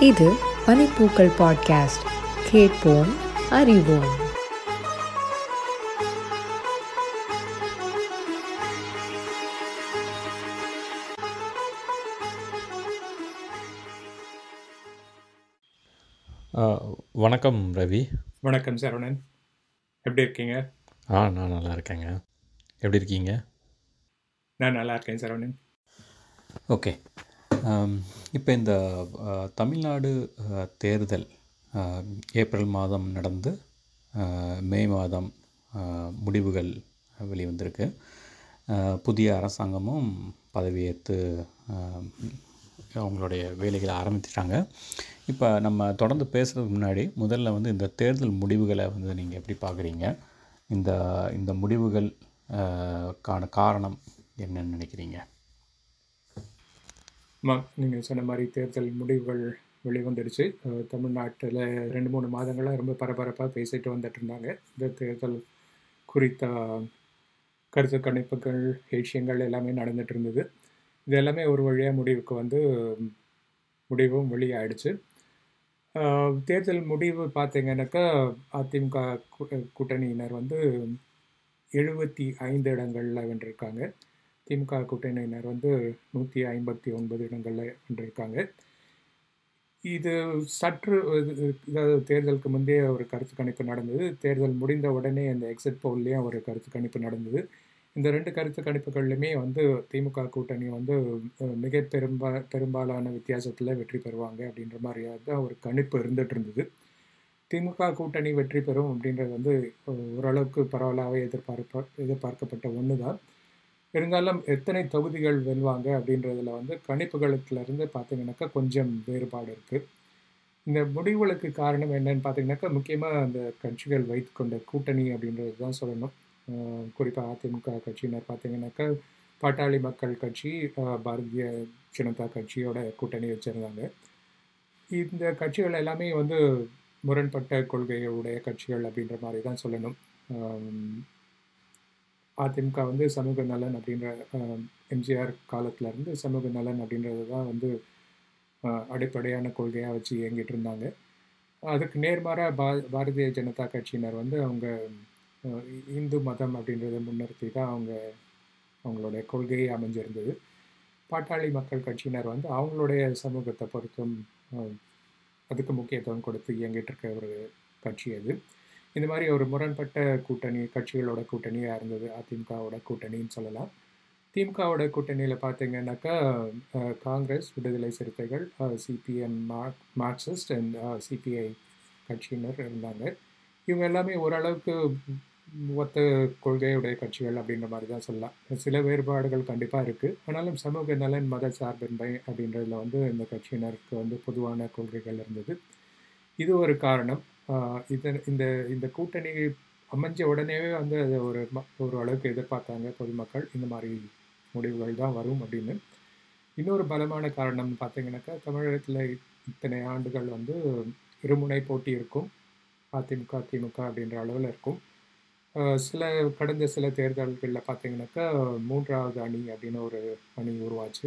இது பனிப்பூக்கள் பாட்காஸ்ட். கேட்போம் அறிவோம். வணக்கம் ரவி. வணக்கம் சரவணன். எப்படி இருக்கீங்க? ஆ நான் நல்லா இருக்கேங்க. எப்படி இருக்கீங்க? நான் நல்லா இருக்கேன் சரவணன். ஓகே. இப்போ இந்த தமிழ்நாடு தேர்தல் ஏப்ரல் மாதம் நடந்து மே மாதம் முடிவுகள் வெளிவந்திருக்கு. புதிய அரசாங்கமும் பதவியேற்று அவங்களுடைய வேலைகளை ஆரம்பிச்சிட்டாங்க. இப்போ நம்ம தொடர்ந்து பேசுகிறதுக்கு முன்னாடி முதல்ல வந்து இந்த தேர்தல் முடிவுகளை வந்து நீங்கள் எப்படி பார்க்குறீங்க இந்த இந்த முடிவுகள் காரணம் என்னன்னு நினைக்கிறீங்க? நீங்கள் சொன்ன மாதிரி தேர்தல் முடிவுகள் வெளிவந்துடுச்சு. தமிழ்நாட்டில் ரெண்டு மூணு மாதங்களாக ரொம்ப பரபரப்பாக பேசிட்டு வந்துட்டு இருந்தாங்க. இந்த தேர்தல் குறித்த கருத்து கணிப்புகள் விஷயங்கள் எல்லாமே நடந்துட்டு இருந்தது. இது எல்லாமே ஒரு வழியாக முடிவுக்கு வந்து முடிவும் வெளியாயிடுச்சு. தேர்தல் முடிவு பார்த்தீங்கன்னாக்கா அதிமுக கூட்டணியினர் வந்து எழுபத்தி ஐந்து இடங்களில் வென்றிருக்காங்க. திமுக கூட்டணியினர் வந்து நூற்றி ஐம்பத்தி ஒன்பது இடங்களில் வென்றிருக்காங்க இது சற்று இது- இதாவது தேர்தலுக்கு முந்தைய ஒரு கருத்து கணிப்பு நடந்தது. தேர்தல் முடிந்த உடனே இந்த எக்ஸிட் போல்லையும் ஒரு கருத்து கணிப்பு நடந்தது. இந்த ரெண்டு கருத்து கணிப்புகள்லையுமே வந்து திமுக கூட்டணி வந்து மிக பெரும்பா பெரும்பாலான வித்தியாசத்தில் வெற்றி பெறுவாங்க அப்படின்ற மாதிரியாக தான் ஒரு கணிப்பு இருந்துட்டு இருந்தது. திமுக கூட்டணி வெற்றி பெறும் அப்படின்றது வந்து ஓரளவுக்கு பரவலாகவே எதிர்பார்ப்ப எதிர்பார்க்கப்பட்ட ஒன்று தான் இருந்தாலும் எத்தனை தொகுதிகள் வெல்வாங்க அப்படின்றதுல வந்து கணிப்புகளுக்கிலிருந்து பார்த்தீங்கன்னாக்கா கொஞ்சம் வேறுபாடு இருக்குது இந்த முடிவுகளுக்கு காரணம் என்னன்னு பார்த்தீங்கன்னாக்கா முக்கியமாக அந்த கட்சிகள் வைத்துக்கொண்ட கூட்டணி அப்படின்றது தான் சொல்லணும் குறிப்பாக அதிமுக கட்சியினர் பார்த்தீங்கன்னாக்கா பாட்டாளி மக்கள் கட்சி பாரதிய ஜனதா கட்சியோட கூட்டணி வச்சுருந்தாங்க. இந்த கட்சிகள் எல்லாமே வந்து முரண்பட்ட கொள்கையுடைய கட்சிகள் அப்படின்ற மாதிரி தான் சொல்லணும் அதிமுக வந்து சமூக நலன் அப்படின்ற எம்ஜிஆர் காலத்துலேருந்து சமூக நலன் அப்படின்றது தான் வந்து அடிப்படையான கொள்கையாக வச்சு இயங்கிட்டு இருந்தாங்க. அதுக்கு நேர்மாறாக பா பாரதிய ஜனதா கட்சியினர் வந்து அவங்க இந்து மதம் அப்படின்றத முன்னிறுத்தி தான் அவங்க அவங்களுடைய கொள்கையை அமைஞ்சிருந்தது. பாட்டாளி மக்கள் கட்சியினர் வந்து அவங்களுடைய சமூகத்தை பொறுத்தும் அதுக்கு முக்கியத்துவம் கொடுத்து இயங்கிட்டு இருக்க ஒரு கட்சி அது. இந்த மாதிரி ஒரு முரண்பட்ட கூட்டணி கட்சிகளோட கூட்டணியாக இருந்தது. அதிமுகவோட கூட்டணின்னு சொல்லலாம். திமுகவோட கூட்டணியில் பார்த்தீங்கன்னாக்கா Congress Viduthalai Chiruthaigal CPM Marxist and CPI கட்சியினர் இருந்தாங்க. இவங்க எல்லாமே ஓரளவுக்கு ஒத்த கொள்கையுடைய கட்சிகள் அப்படின்ற மாதிரி தான் சொல்லலாம். சில வேறுபாடுகள் கண்டிப்பாக இருக்குது ஆனாலும் சமூக நலன் மத சார்பின்மை அப்படின்றதுல வந்து இந்த கட்சியினருக்கு வந்து பொதுவான கொள்கைகள் இருந்தது. இது ஒரு காரணம். இதன் இந்த இந்த கூட்டணி அமைஞ்ச உடனேவே வந்து அதை ஒரு ம- ஒரு அளவுக்கு எதிர்பார்த்தாங்க பொதுமக்கள். இந்த மாதிரி முடிவுகள் தான் வரும் அப்படின்னு. இன்னொரு பலமான காரணம் பார்த்தீங்கன்னாக்கா தமிழகத்தில் இத்தனை ஆண்டுகள் வந்து இருமுனை போட்டி இருக்கும். அதிமுக திமுக அப்படின்ற அளவில் இருக்கும். சில கடந்த சில தேர்தல்களில் பார்த்தீங்கன்னாக்கா மூன்றாவது அணி அப்படின்னு ஒரு அணி உருவாச்சு.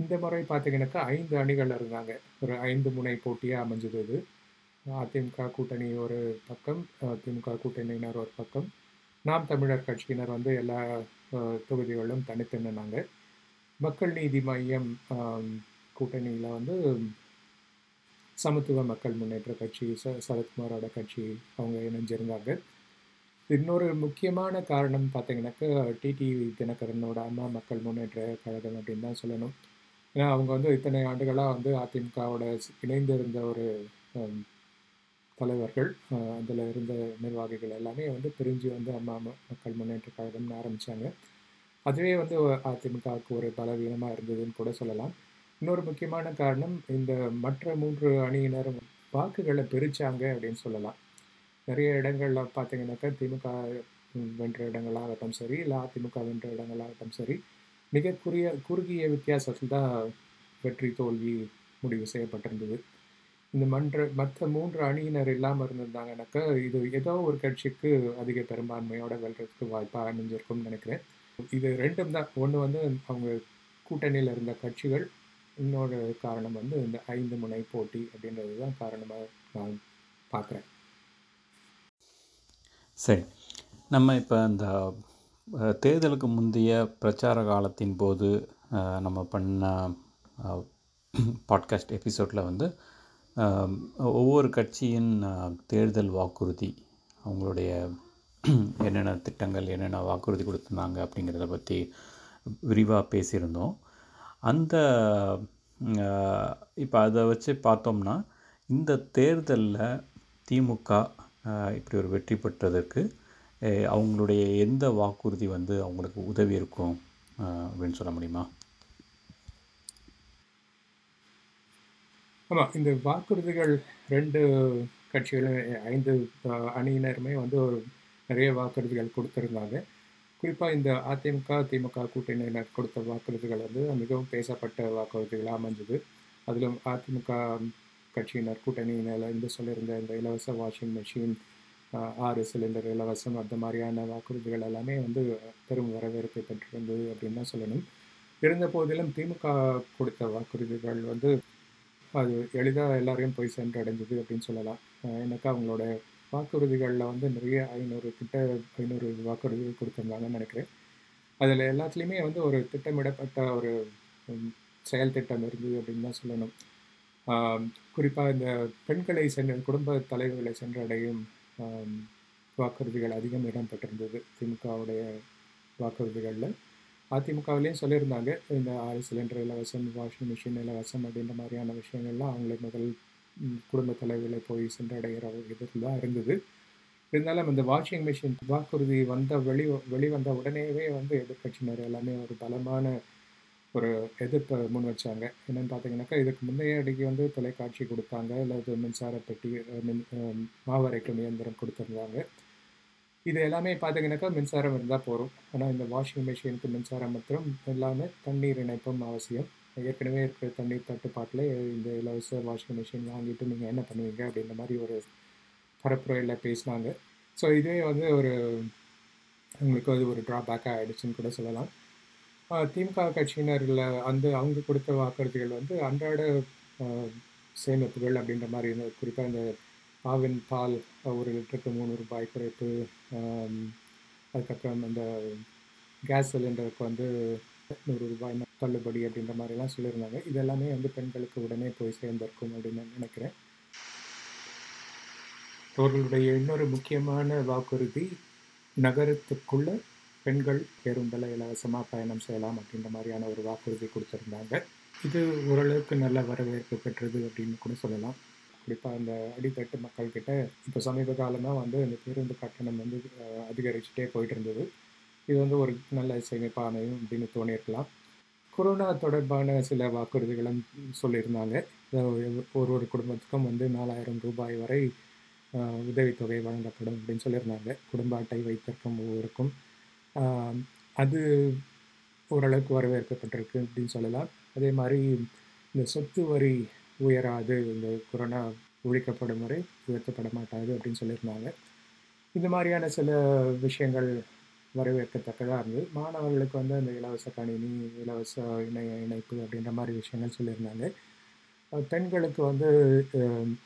இந்த முறை பார்த்தீங்கன்னாக்கா ஐந்து அணிகள் இருந்தாங்க. ஒரு ஐந்து முனை போட்டியாக அமைஞ்சது இது அதிமுக கூட்டணி ஒரு பக்கம் அதிமுக திமுக கூட்டணியினர் ஒரு பக்கம். நாம் தமிழர் கட்சியினர் வந்து எல்லா தொகுதிகளிலும் தனித்து நின்னாங்க. மக்கள் நீதி மையம் கூட்டணியில் வந்து சமத்துவ மக்கள் முன்னேற்ற கட்சி ச சரத்குமாரோட கட்சி அவங்க இணைஞ்சிருந்தாங்க. இன்னொரு முக்கியமான காரணம் பார்த்தீங்கன்னாக்கா டிடிவி தினகரனோட அம்மா மக்கள் முன்னேற்ற கழகம் அப்படின்னு தான் சொல்லணும். ஏன்னா அவங்க வந்து இத்தனை ஆண்டுகளாக வந்து அதிமுகவோட இணைந்து இருந்த ஒரு தலைவர்கள் அதில் இருந்த நிர்வாகிகள் எல்லாமே வந்து பிரிஞ்சு வந்து அம்மா மக்கள் முன்னேற்ற கழகம்னு ஆரம்பித்தாங்க அதுவே வந்து அதிமுகவுக்கு ஒரு பலவீனமாக இருந்ததுன்னு கூட சொல்லலாம். இன்னொரு முக்கியமான காரணம் இந்த மற்ற மூன்று அணியினரும் வாக்குகளை பிரித்தாங்க அப்படின்னு சொல்லலாம். நிறைய இடங்களில் பார்த்தீங்கன்னாக்கா திமுக வென்ற இடங்களாகட்டும் சரி இல்லை அதிமுக வென்ற இடங்களாகட்டும் சரி மிக குறுகிய குறுகிய வித்தியாசத்தில் தான் வெற்றி தோல்வி முடிவு செய்யப்பட்டிருந்தது. இந்த மன்ற மற்ற மூன்று அணியினர் இல்லாமல் இருந்திருந்தாங்கனாக்கா இது ஏதோ ஒரு கட்சிக்கு அதிக பெரும்பான்மையோட வெல்றதுக்கு வாய்ப்பாக அமைஞ்சிருக்கும்னு நினைக்கிறேன். இது ரெண்டும் தான். ஒன்று வந்து அவங்க கூட்டணியில் இருந்த கட்சிகள் இன்னொரு காரணம் வந்து இந்த ஐந்து முனை போட்டி அப்படின்றது தான் காரணமாக நான் பார்க்குறேன். சரி. நம்ம இப்போ இந்த தேர்தலுக்கு முந்தைய பிரச்சார காலத்தின் போது நம்ம பண்ண பாட்காஸ்ட் எபிசோடில் வந்து ஒவ்வொரு கட்சியின் தேர்தல் வாக்குறுதி அவங்களுடைய என்னென்ன திட்டங்கள் என்னென்ன வாக்குறுதி கொடுத்துருந்தாங்க அப்படிங்கிறத பற்றி விரிவாக பேசியிருந்தோம். அந்த இப்போ அதை வச்சு பார்த்தோம்னா இந்த தேர்தலில் திமுக இப்படி ஒரு வெற்றி பெற்றதற்கு அவங்களுடைய எந்த வாக்குறுதி வந்து அவங்களுக்கு உதவி இருக்கும் அப்படின்னு சொல்ல முடியுமா? ஆமாம் இந்த வாக்குறுதிகள் ரெண்டு கட்சிகளும் ஐந்து அணியினருமே வந்து ஒரு நிறைய வாக்குறுதிகள் கொடுத்துருந்தாங்க. குறிப்பாக இந்த அதிமுக திமுக கூட்டணியினர் கொடுத்த வாக்குறுதிகள் வந்து மிகவும் பேசப்பட்ட வாக்குறுதிகளாக அமைஞ்சது. அதிலும் அதிமுக கட்சியினர் கூட்டணியினர் இருந்து சொல்லியிருந்த இந்த இலவச வாஷிங் மிஷின் ஆறு சிலிண்டர் இலவசம் அந்த மாதிரியான வாக்குறுதிகள் எல்லாமே வந்து பெரும் வரவேற்பை பெற்றிருந்தது அப்படின்னு தான் சொல்லணும். இருந்த போதிலும் திமுக கொடுத்த வாக்குறுதிகள் வந்து அது எளிதாக எல்லாரையும் போய் சென்றடைஞ்சது அப்படின்னு சொல்லலாம். எனக்கு அவங்களோட வாக்குறுதிகளில் வந்து நிறைய ஐநூறு கிட்ட ஐநூறு வாக்குறுதிகள் கொடுத்துருந்தாங்கன்னு நினைக்கிறேன். அதில் எல்லாத்துலேயுமே வந்து ஒரு திட்டமிடப்பட்ட ஒரு செயல் திட்டம் இருந்தது அப்படின்னு தான் சொல்லணும். குறிப்பாக இந்த பெண்களை சென்ற குடும்ப தலைவர்களை சென்றடையும் வாக்குறுதிகள் அதிகம் இடம்பெற்றிருந்தது. திமுகவுடைய வாக்குறுதிகளில். அதிமுகவிலையும் சொல்லியிருந்தாங்க இந்த ஆறு சிலிண்டர் இலவசம் வாஷிங் மிஷின் இலவசம் அப்படின்ற மாதிரியான விஷயங்கள்லாம் அவங்களே முதல் ம், குடும்ப தலைவர்களை போய் சென்றடைகிற ஒரு இதில் தான் இருந்தது. இருந்தாலும் இந்த வாஷிங் மிஷின் வாக்குறுதி வந்த வெளி வெளிவந்த உடனேவே வந்து எதிர்க்கட்சியினர் எல்லாமே ஒரு பலமான ஒரு எதிர்ப்பை முன் வச்சாங்க. என்னென்னு பார்த்தீங்கன்னாக்கா இதுக்கு முந்தைய அடிக்கு வந்து தொலைக்காட்சி கொடுத்தாங்க அல்லது மின்சார பெட்டி மின் மாவரைக்கும் இயந்திரம் கொடுத்துருந்தாங்க. இது எல்லாமே பார்த்தீங்கன்னாக்கா மின்சாரம் இருந்தால் போதும் ஆனால் இந்த வாஷிங் மிஷினுக்கு மின்சாரம் மற்றும் எல்லாமே தண்ணீர் இணைப்பும் அவசியம். ஏற்கனவே இருக்கிற தண்ணீர் தட்டுப்பாட்டில் இந்த இலவச வாஷிங் மிஷின் வாங்கிட்டு நீங்கள் என்ன பண்ணுவீங்க அப்படின்ற மாதிரி ஒரு பரப்புரையில் பேசினாங்க. ஸோ இதே வந்து ஒரு உங்களுக்கு அது ஒரு ட்ராபேக்காக ஆகிடுச்சுன்னு கூட சொல்லலாம். திமுக கட்சியினரில் அந்த அவங்க கொடுத்த வாக்குறுதிகள் வந்து அன்றாட சேமிப்புகள் அப்படின்ற மாதிரி இருந்தது குறிப்பாக இந்த ஆவின் பால் ஒரு லிட்டருக்கு மூணு ரூபாய் குறைப்பு அதுக்கப்புறம் இந்த கேஸ் சிலிண்டருக்கு வந்து நூறு ரூபாய் தள்ளுபடி அப்படின்ற மாதிரிலாம் சொல்லியிருந்தாங்க. இது எல்லாமே வந்து பெண்களுக்கு உடனே போய் சேர்ந்திருக்கும் அப்படின்னு நான் நினைக்கிறேன். அவர்களுடைய இன்னொரு முக்கியமான வாக்குறுதி நகரத்துக்குள்ள பெண்கள் பேருந்தில் இலவசமாக பயணம் செய்யலாம் அப்படின்ற மாதிரியான ஒரு வாக்குறுதி கொடுத்துருந்தாங்க. இது ஓரளவுக்கு நல்ல வரவேற்பு பெற்றது அப்படின்னு கூட சொல்லலாம். குறிப்பாக அந்த அடித்தட்டு மக்கள்கிட்ட இப்போ சமீப காலமாக வந்து இந்த பேருந்து கட்டணம் வந்து அதிகரிச்சுட்டே போயிட்டு இருந்தது இது வந்து ஒரு நல்ல சேமிப்பாக அமையும் அப்படின்னு தோணியிருக்கலாம். கொரோனா தொடர்பான சில வாக்குறுதிகளும் சொல்லியிருந்தாங்க. ஒரு ஒரு குடும்பத்துக்கும் வந்து நாலாயிரம் ரூபாய் வரை உதவித்தொகை வழங்கப்படும் அப்படின்னு சொல்லியிருந்தாங்க. குடும்ப அட்டை வைத்திருக்கும் ஒவ்வொருக்கும். அது ஓரளவுக்கு வரவேற்கப்பட்டிருக்கு அப்படின்னு சொல்லலாம். அதே மாதிரி இந்த சொத்து வரி உயராது இந்த கொரோனா ஒழிக்கப்படும் முறை உயர்த்தப்பட மாட்டாது அப்படின்னு சொல்லியிருந்தாங்க. இந்த மாதிரியான சில விஷயங்கள் வரவேற்கத்தக்கதாக இருந்தது. மாணவர்களுக்கு வந்து அந்த இலவச கணினி இலவச இணைய இணைப்பு அப்படின்ற மாதிரி விஷயங்கள் சொல்லியிருந்தாங்க. பெண்களுக்கு வந்து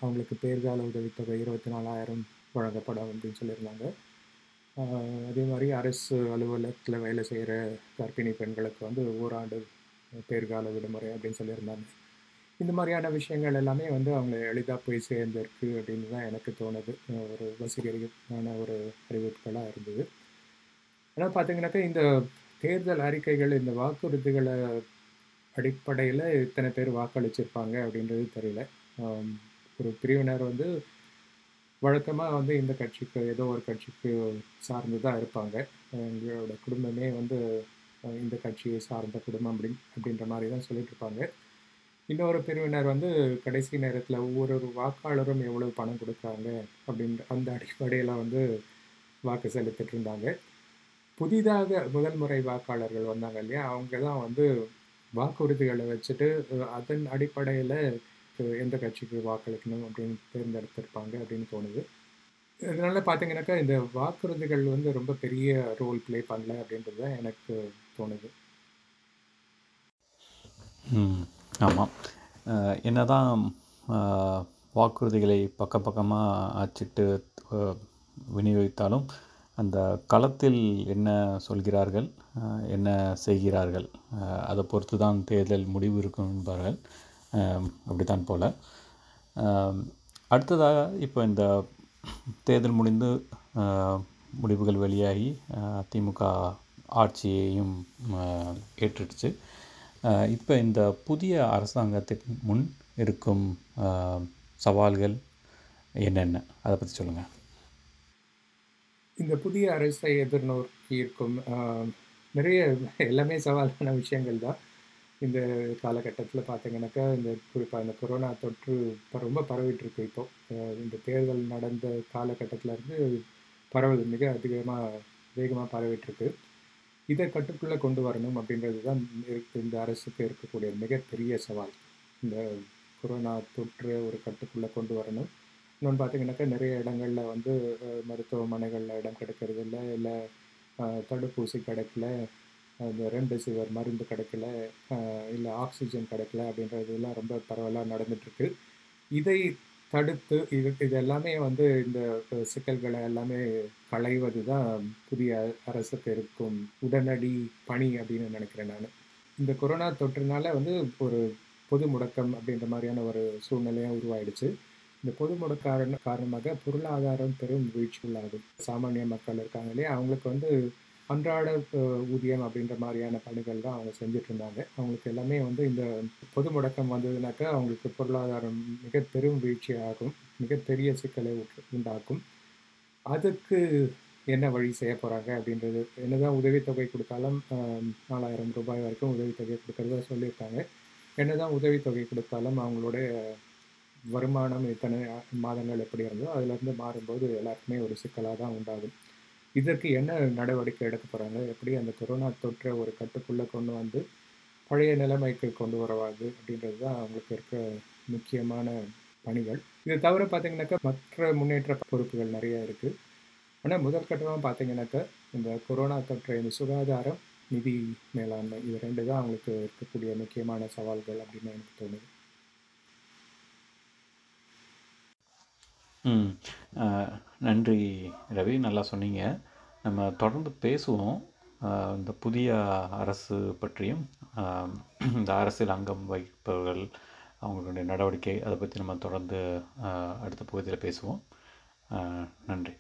அவங்களுக்கு பேர்கால உதவித்தொகை இருபத்தி நாலாயிரம் வழங்கப்படும் அப்படின்னு சொல்லியிருந்தாங்க. அதே மாதிரி அரசு அலுவலகத்தில் வேலை செய்கிற கர்ப்பிணி பெண்களுக்கு வந்து ஓராண்டு பேர்கால விடுமுறை அப்படின்னு சொல்லியிருந்தாங்க. இந்த மாதிரியான விஷயங்கள் எல்லாமே வந்து அவங்க எளிதாக போய் சேர்ந்திருக்கு அப்படின்னு தான் எனக்கு தோணுது. ஒரு வசீகரமான ஒரு அறிவிப்புகளாக இருந்தது. ஆனால் பார்த்தீங்கன்னாக்கா இந்த தேர்தல் அறிக்கைகள் இந்த வாக்குறுதிகளை அடிப்படையில் இத்தனை பேர் வாக்களிச்சிருப்பாங்க அப்படின்றது தெரியல. ஒரு பிரிவினர் வந்து வழக்கமாக வந்து இந்த கட்சிக்கு ஏதோ ஒரு கட்சிக்கு சார்ந்து தான் இருப்பாங்க. எங்களோட குடும்பமே வந்து இந்த கட்சியை சார்ந்த குடும்பம் அப்படின்னு அப்படின்ற மாதிரி தான் சொல்லிட்டு இருப்பாங்க. இன்னொரு பிரிவினர் வந்து கடைசி நேரத்தில் ஒவ்வொரு வாக்காளரும் எவ்வளவு பணம் கொடுக்குறாங்க அப்படின்ற அந்த அடிப்படையில் வந்து வாக்கு செலுத்திட்டு இருந்தாங்க. புதிதாக முதல் முறை வாக்காளர்கள் வந்தாங்க இல்லையா? அவங்க தான் வந்து வாக்குறுதிகளை வச்சுட்டு அதன் அடிப்படையில் எந்த கட்சிக்கு வாக்களிக்கணும் அப்படின்னு தேர்ந்தெடுத்திருப்பாங்க அப்படின்னு தோணுது. இதனால் பார்த்தீங்கன்னாக்கா இந்த வாக்குறுதிகள் வந்து ரொம்ப பெரிய ரோல் ப்ளே பண்ணல அப்படின்றது தான் எனக்கு தோணுது. ஆமாம் என்ன தான் வாக்குறுதிகளை பக்க பக்கமாக அச்சிட்டு விநியோகித்தாலும் அந்த களத்தில் என்ன சொல்கிறார்கள் என்ன செய்கிறார்கள் அதை பொறுத்து தான் தேர்தல் முடிவு இருக்கும் என்பார்கள். அப்படித்தான் போல். அடுத்ததாக இப்போ இந்த தேர்தல் முடிந்து முடிவுகள் வெளியாகி திமுக ஆட்சியையும் ஏற்றுடுச்சு. இப்போ இந்த புதிய அரசாங்கத்துக்கு முன் இருக்கும் சவால்கள் என்னென்ன? அதை பற்றி சொல்லுங்கள் இந்த புதிய அரசை எதிர்நோக்கி இருக்கும் நிறைய எல்லாமே சவாலான விஷயங்கள் தான். இந்த காலகட்டத்தில் பார்த்தீங்கன்னாக்கா இந்த குறிப்பாக இந்த கொரோனா தொற்று இப்போ ரொம்ப பரவிட்டுருக்கு இப்போது இப்போ. இந்த தேர்தல் நடந்த காலகட்டத்தில் இருந்து பரவல் மிக அதிகமாக வேகமாக பரவிட்டுருக்கு இதை கட்டுக்குள்ளே கொண்டு வரணும் அப்படின்றது தான் இருக்கு இந்த அரசுக்கு இருக்கக்கூடிய மிகப்பெரிய சவால். இந்த கொரோனா தொற்று ஒரு கட்டுக்குள்ளே கொண்டு வரணும். இன்னொன்று பார்த்தீங்கன்னாக்கா நிறைய இடங்களில் வந்து மருத்துவமனைகளில் இடம் கிடைக்கிறது இல்லை இல்லை தடுப்பூசி கிடைக்கல இந்த ரெம்டெசிவர் மருந்து கிடைக்கல இல்லை ஆக்சிஜன் கிடைக்கல அப்படின்றதுலாம் ரொம்ப பரவலாக நடந்துகிட்ருக்கு இதை தடுத்து இது இது எல்லாமே வந்து இந்த சிக்கல்களை எல்லாமே களைவது தான் புதிய அரசுக்கு இருக்கும் உடனடி பணி அப்படின்னு நினைக்கிறேன் நான். இந்த கொரோனா தொற்றுனால வந்து ஒரு பொது முடக்கம் அப்படின்ற மாதிரியான ஒரு சூழ்நிலையாக உருவாயிடுச்சு. இந்த பொது முடக்க காரணமாக பொருளாதாரம் பெரும் வீழ்ச்சி உள்ளாகும் சாமானிய மக்கள் இருக்காங்க இல்லையா? அவங்களுக்கு வந்து அன்றாட ஊதியம் அப்படின்ற மாதிரியான பணிகள் தான் அவங்க செஞ்சுட்டு இருந்தாங்க அவங்களுக்கு எல்லாமே வந்து இந்த பொது முடக்கம் வந்ததுனாக்கா அவங்களுக்கு பொருளாதாரம் மிக பெரும் வீழ்ச்சியாகும் மிகப்பெரிய சிக்கலை உண்டாக்கும். அதுக்கு என்ன வழி செய்ய போகிறாங்க அப்படின்றது என்னதான் உதவித்தொகை கொடுத்தாலும் நாலாயிரம் ரூபாய் வரைக்கும் உதவித்தொகை கொடுக்கறதா சொல்லியிருக்காங்க. என்னதான் உதவித்தொகை கொடுத்தாலும் அவங்களுடைய வருமானம் இத்தனை மாதங்கள் எப்படி இருந்தோ அதுலேருந்து மாறும்போது எல்லாருக்குமே ஒரு சிக்கலாக தான் உண்டாகும். இதற்கு என்ன நடவடிக்கை எடுக்க போகிறாங்க எப்படி அந்த கொரோனா தொற்றை ஒரு கட்டுக்குள்ளே கொண்டு வந்து பழைய நிலைமைக்கு கொண்டு வரவாது அப்படின்றது தான் அவங்களுக்கு இருக்க முக்கியமான பணிகள். இது தவிர பார்த்தீங்கன்னாக்கா மற்ற முன்னேற்ற பொறுப்புகள் நிறைய இருக்குது ஆனால் முதல் கட்டமாக பார்த்தீங்கன்னாக்கா இந்த கொரோனா தொற்றை இந்த சுகாதாரம் நிதி மேலாண்மை இது ரெண்டு தான் அவங்களுக்கு இருக்கக்கூடிய முக்கியமான சவால்கள் அப்படின்னு எனக்கு தோணுது ம் அஹ், நன்றி ரவி நல்லா சொன்னீங்க. நம்ம தொடர்ந்து பேசுவோம். இந்த புதிய அரசு பற்றியும் இந்த அரசியல் அங்கம் வகிப்பவர்கள் அவங்களுடைய நடவடிக்கை அதை பற்றி நம்ம தொடர்ந்து அடுத்த பகுதியில் பேசுவோம். நன்றி.